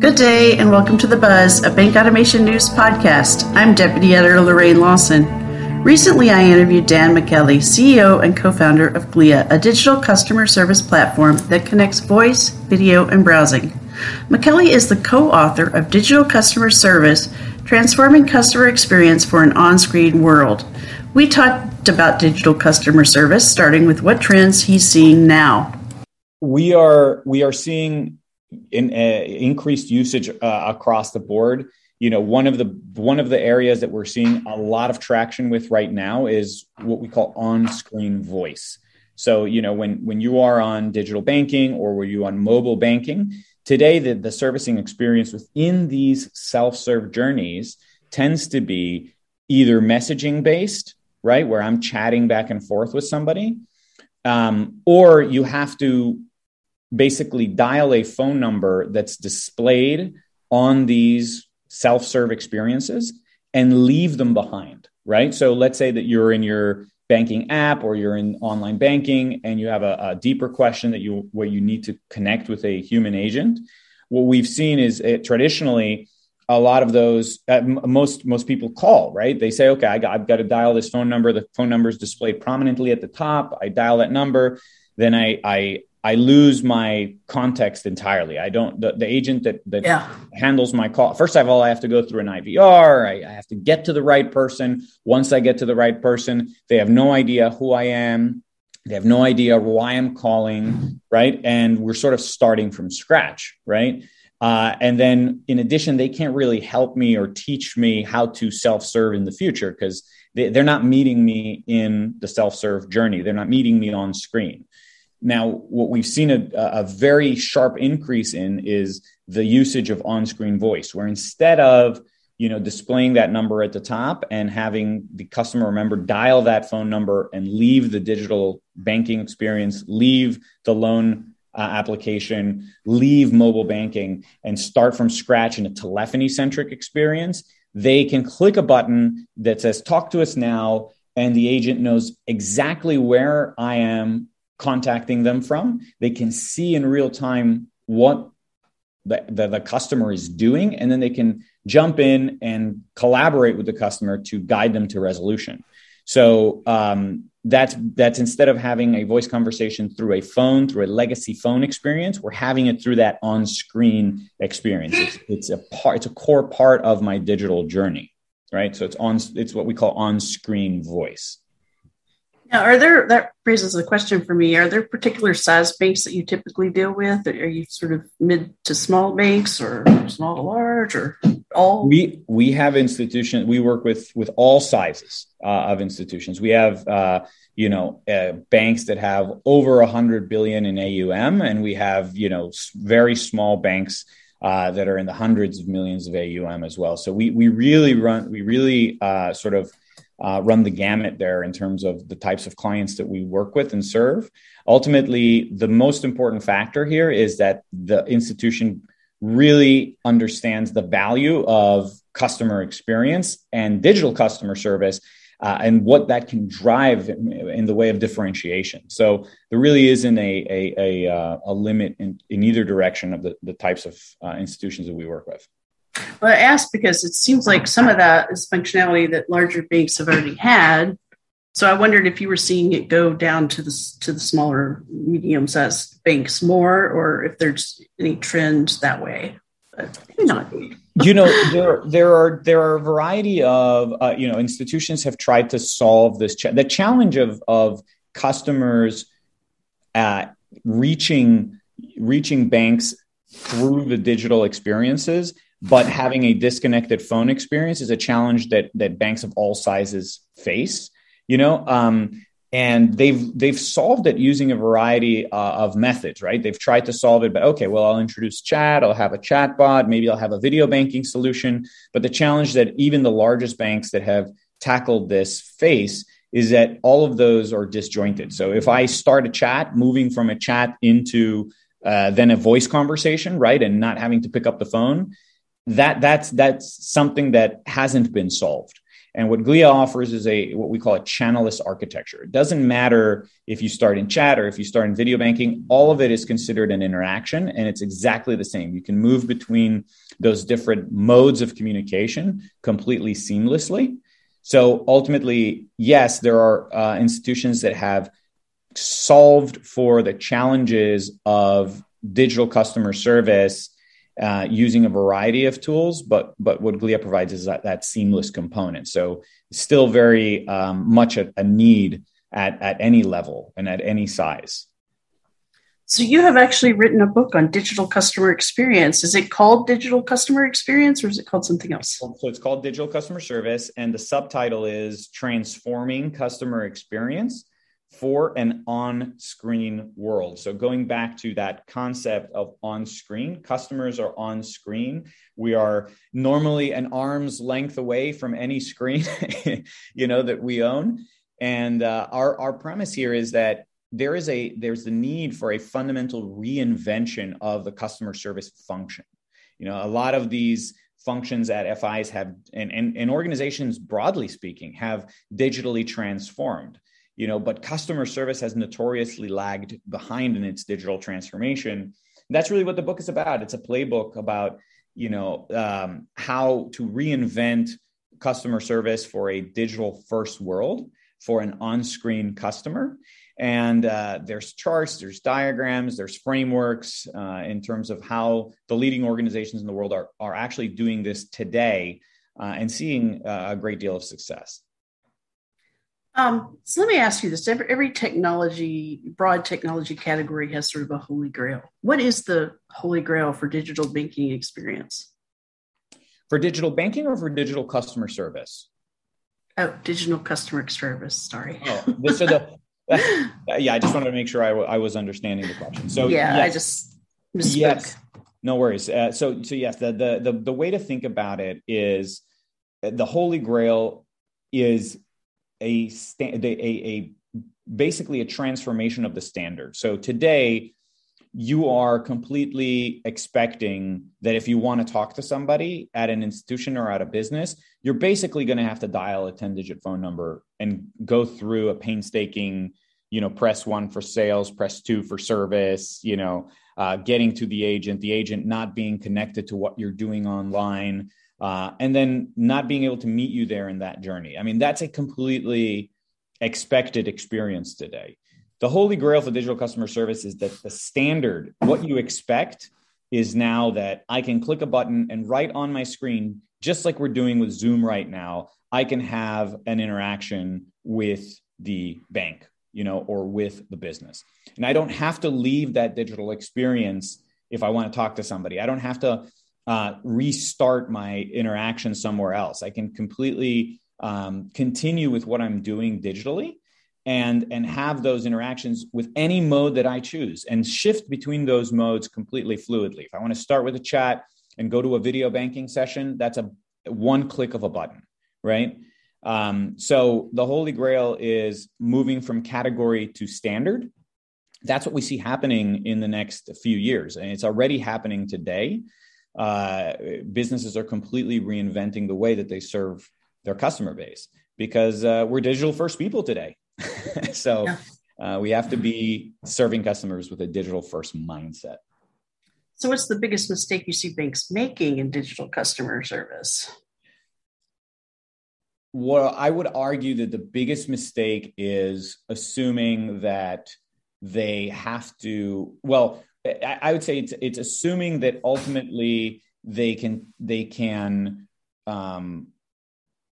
Good day, and welcome to The Buzz, a bank automation news podcast. I'm Deputy Editor Lorraine Lawson. Recently, I interviewed Dan Michaeli, CEO and co founder of Glia, a digital customer service platform that connects voice, video, and browsing. Michaeli is the co author of Digital Customer Service Transforming Customer Experience for an On Screen World. We talked about digital customer service, starting with what trends he's seeing now. We are we are seeing in, uh, increased usage uh, across the board. You know, one of the one of the areas that we're seeing a lot of traction with right now is what we call on-screen voice. So, you know, when when you are on digital banking or were you on mobile banking, today the, the servicing experience within these self-serve journeys tends to be either messaging based, right, where I'm chatting back and forth with somebody, um, or you have to basically dial a phone number that's displayed on these self serve experiences and leave them behind, right? So let's say that you're in your banking app or you're in online banking and you have a, a deeper question that you where you need to connect with a human agent. What we've seen is it, traditionally a lot of those uh, most most people call right they say okay I got, i've got to dial this phone number the phone number is displayed prominently at the top i dial that number then i i I lose my context entirely. I don't the, the agent that that yeah. handles my call. First of all, I have to go through an IVR. I, I, have to get to the right person. Once I get to the right person, they have no idea who I am. They have no idea why I'm calling, right? And we're sort of starting from scratch, right? Uh, and then, in addition, they can't really help me or teach me how to self-serve in the future because they, they're not meeting me in the self-serve journey. They're not meeting me on screen. Now, what we've seen a, a very sharp increase in is the usage of on-screen voice, where instead of you know displaying that number at the top and having the customer remember dial that phone number and leave the digital banking experience, leave the loan uh, application, leave mobile banking, and start from scratch in a telephony centric experience, they can click a button that says "Talk to us now." and the agent knows exactly where I am contacting them from. They can see in real time what the, the, the, customer is doing, and then they can jump in and collaborate with the customer to guide them to resolution. So um, that's that's instead of having a voice conversation through a phone, through a legacy phone experience, we're having it through that on-screen experience. It's, it's a part, it's a core part of my digital journey, right? So it's on, it's what we call on-screen voice. Now, are there that raises a question for me? Are there particular size banks that you typically deal with? Are you sort of mid to small banks, or small to large, or all? We we have institutions. We work with with all sizes uh, of institutions. We have uh, you know uh, banks that have over a hundred billion in AUM, and we have you know very small banks. Uh, that are in the hundreds of millions of AUM as well. So we we really run we really uh, sort of uh, run the gamut there in terms of the types of clients that we work with and serve. Ultimately, the most important factor here is that the institution really understands the value of customer experience and digital customer service uh, and what that can drive in, in, the way of differentiation. So there really isn't a, a, a, uh, a limit in, in either direction of the, the types of uh, institutions that we work with. Well, I asked because it seems like some of that is functionality that larger banks have already had. So I wondered if you were seeing it go down to the to the smaller, medium-sized banks more, or if there's any trend that way. But maybe not. you know there there are there are a variety of uh, you know institutions have tried to solve this cha- the challenge of of customers uh, reaching reaching banks through the digital experiences but having a disconnected phone experience is a challenge that that banks of all sizes face you know um, and they've they've solved it using a variety uh, of methods right? They've tried to solve it but okay well i'll introduce chat i'll have a chat bot maybe i'll have a video banking solution. But the challenge that even the largest banks that have tackled this face is that all of those are disjointed. So if i start a chat moving from a chat into uh, then a voice conversation right and not having to pick up the phone that that's that's something that hasn't been solved And what Glia offers is a what we call a channelless architecture. It doesn't matter if you start in chat or if you start in video banking, all of it is considered an interaction and it's exactly the same. You can move between those different modes of communication completely seamlessly. So ultimately, yes, there are uh, institutions that have solved for the challenges of digital customer service uh, using a variety of tools, but but what Glia provides is that, that seamless component. So still very um, much a, a need at at any level and at any size. So you have actually written a book on digital customer experience. Is it called digital customer experience or is it called something else? So it's called digital customer service and the subtitle is transforming customer experience for an on screen world. So, going back to that concept of on screen, customers are on screen. We are normally an arm's length away from any screen, you know, that we own. And uh, our, our premise here is that there is a there's the need for a fundamental reinvention of the customer service function. You know, a lot of these functions at FIs have and, and, and organizations broadly speaking have digitally transformed you know but customer service has notoriously lagged behind in its digital transformation. That's really what the book is about. It's a playbook about you know um, how to reinvent customer service for a digital first world for an on-screen customer. And uh, there's charts there's diagrams there's frameworks uh, in terms of how the leading organizations in the world are, are actually doing this today uh, and seeing uh, a great deal of success um, so let me ask you this: every, every technology, broad technology category has sort of a holy grail. What is the holy grail for digital banking experience? For digital banking or for digital customer service? Oh, digital customer service. Sorry. Oh, so the, yeah, I just wanted to make sure I, w- I was understanding the question. So yeah, yes, I just misspoke. Yes, no worries. Uh, so so yes, the, the the the way to think about it is uh, the holy grail is a, sta- a, a basically a transformation of the standard. So today, you are completely expecting that if you want to talk to somebody at an institution or at a business, you're basically going to have to dial a 10 digit phone number and go through a painstaking, you know, press one for sales, press two for service, you know, uh, getting to the agent, the agent not being connected to what you're doing online, uh, and then not being able to meet you there in that journey. I mean, that's a completely expected experience today. The holy grail for digital customer service is that the standard, what you expect, is now that I can click a button and right on my screen, just like we're doing with Zoom right now, I can have an interaction with the bank, you know, or with the business. And I don't have to leave that digital experience if I want to talk to somebody. I don't have to uh, restart my interaction somewhere else. I can completely um, continue with what I'm doing digitally and and have those interactions with any mode that I choose and shift between those modes completely fluidly. If I want to start with a chat and go to a video banking session, that's a one click of a button, right? Um, so the holy grail is moving from category to standard. That's what we see happening in the next few years, and it's already happening today uh, businesses are completely reinventing the way that they serve their customer base because uh, we're digital first people today. so uh, we have to be serving customers with a digital first mindset. So, what's the biggest mistake you see banks making in digital customer service? Well, I would argue that the biggest mistake is assuming that they have to, well, I would say it's it's assuming that ultimately they can they can um,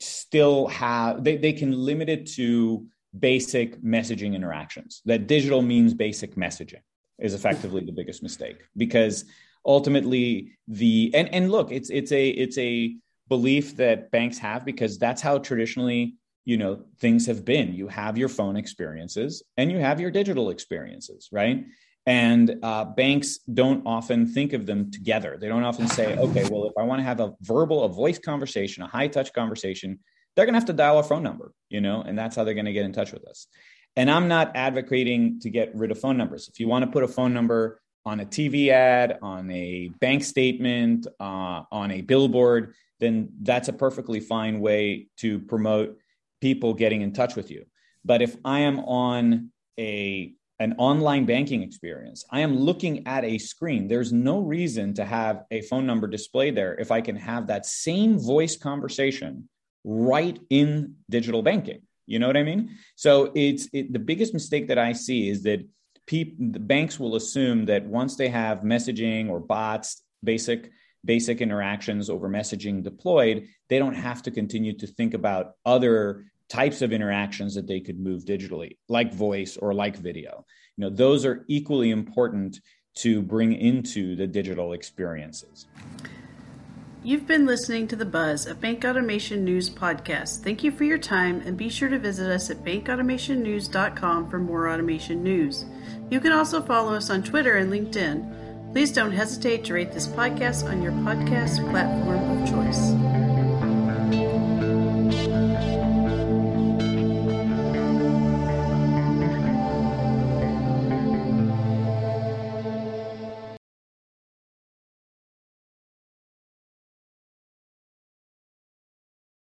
still have they, they can limit it to basic messaging interactions. That digital means basic messaging is effectively the biggest mistake because ultimately the and and look it's it's a it's a belief that banks have because that's how traditionally you know things have been you have your phone experiences and you have your digital experiences right and uh, banks don't often think of them together. They don't often say, okay, well, if I want to have a verbal, a voice conversation, a high touch conversation, they're going to have to dial a phone number, you know, and that's how they're going to get in touch with us. And I'm not advocating to get rid of phone numbers. If you want to put a phone number on a TV ad, on a bank statement, uh, on a billboard, then that's a perfectly fine way to promote people getting in touch with you. But if I am on a an online banking experience, I am looking at a screen. There's no reason to have a phone number displayed there if I can have that same voice conversation right in digital banking. You know what I mean? So it's it, the biggest mistake that I see is that people, the banks will assume that once they have messaging or bots, basic basic interactions over messaging deployed, they don't have to continue to think about other types of interactions that they could move digitally, like voice or like video. You know, those are equally important to bring into the digital experiences. You've been listening to the Buzz, a Bank Automation News podcast. Thank you for your time and be sure to visit us at bankautomationnews.com for more automation news. You can also follow us on Twitter and LinkedIn. Please don't hesitate to rate this podcast on your podcast platform of choice.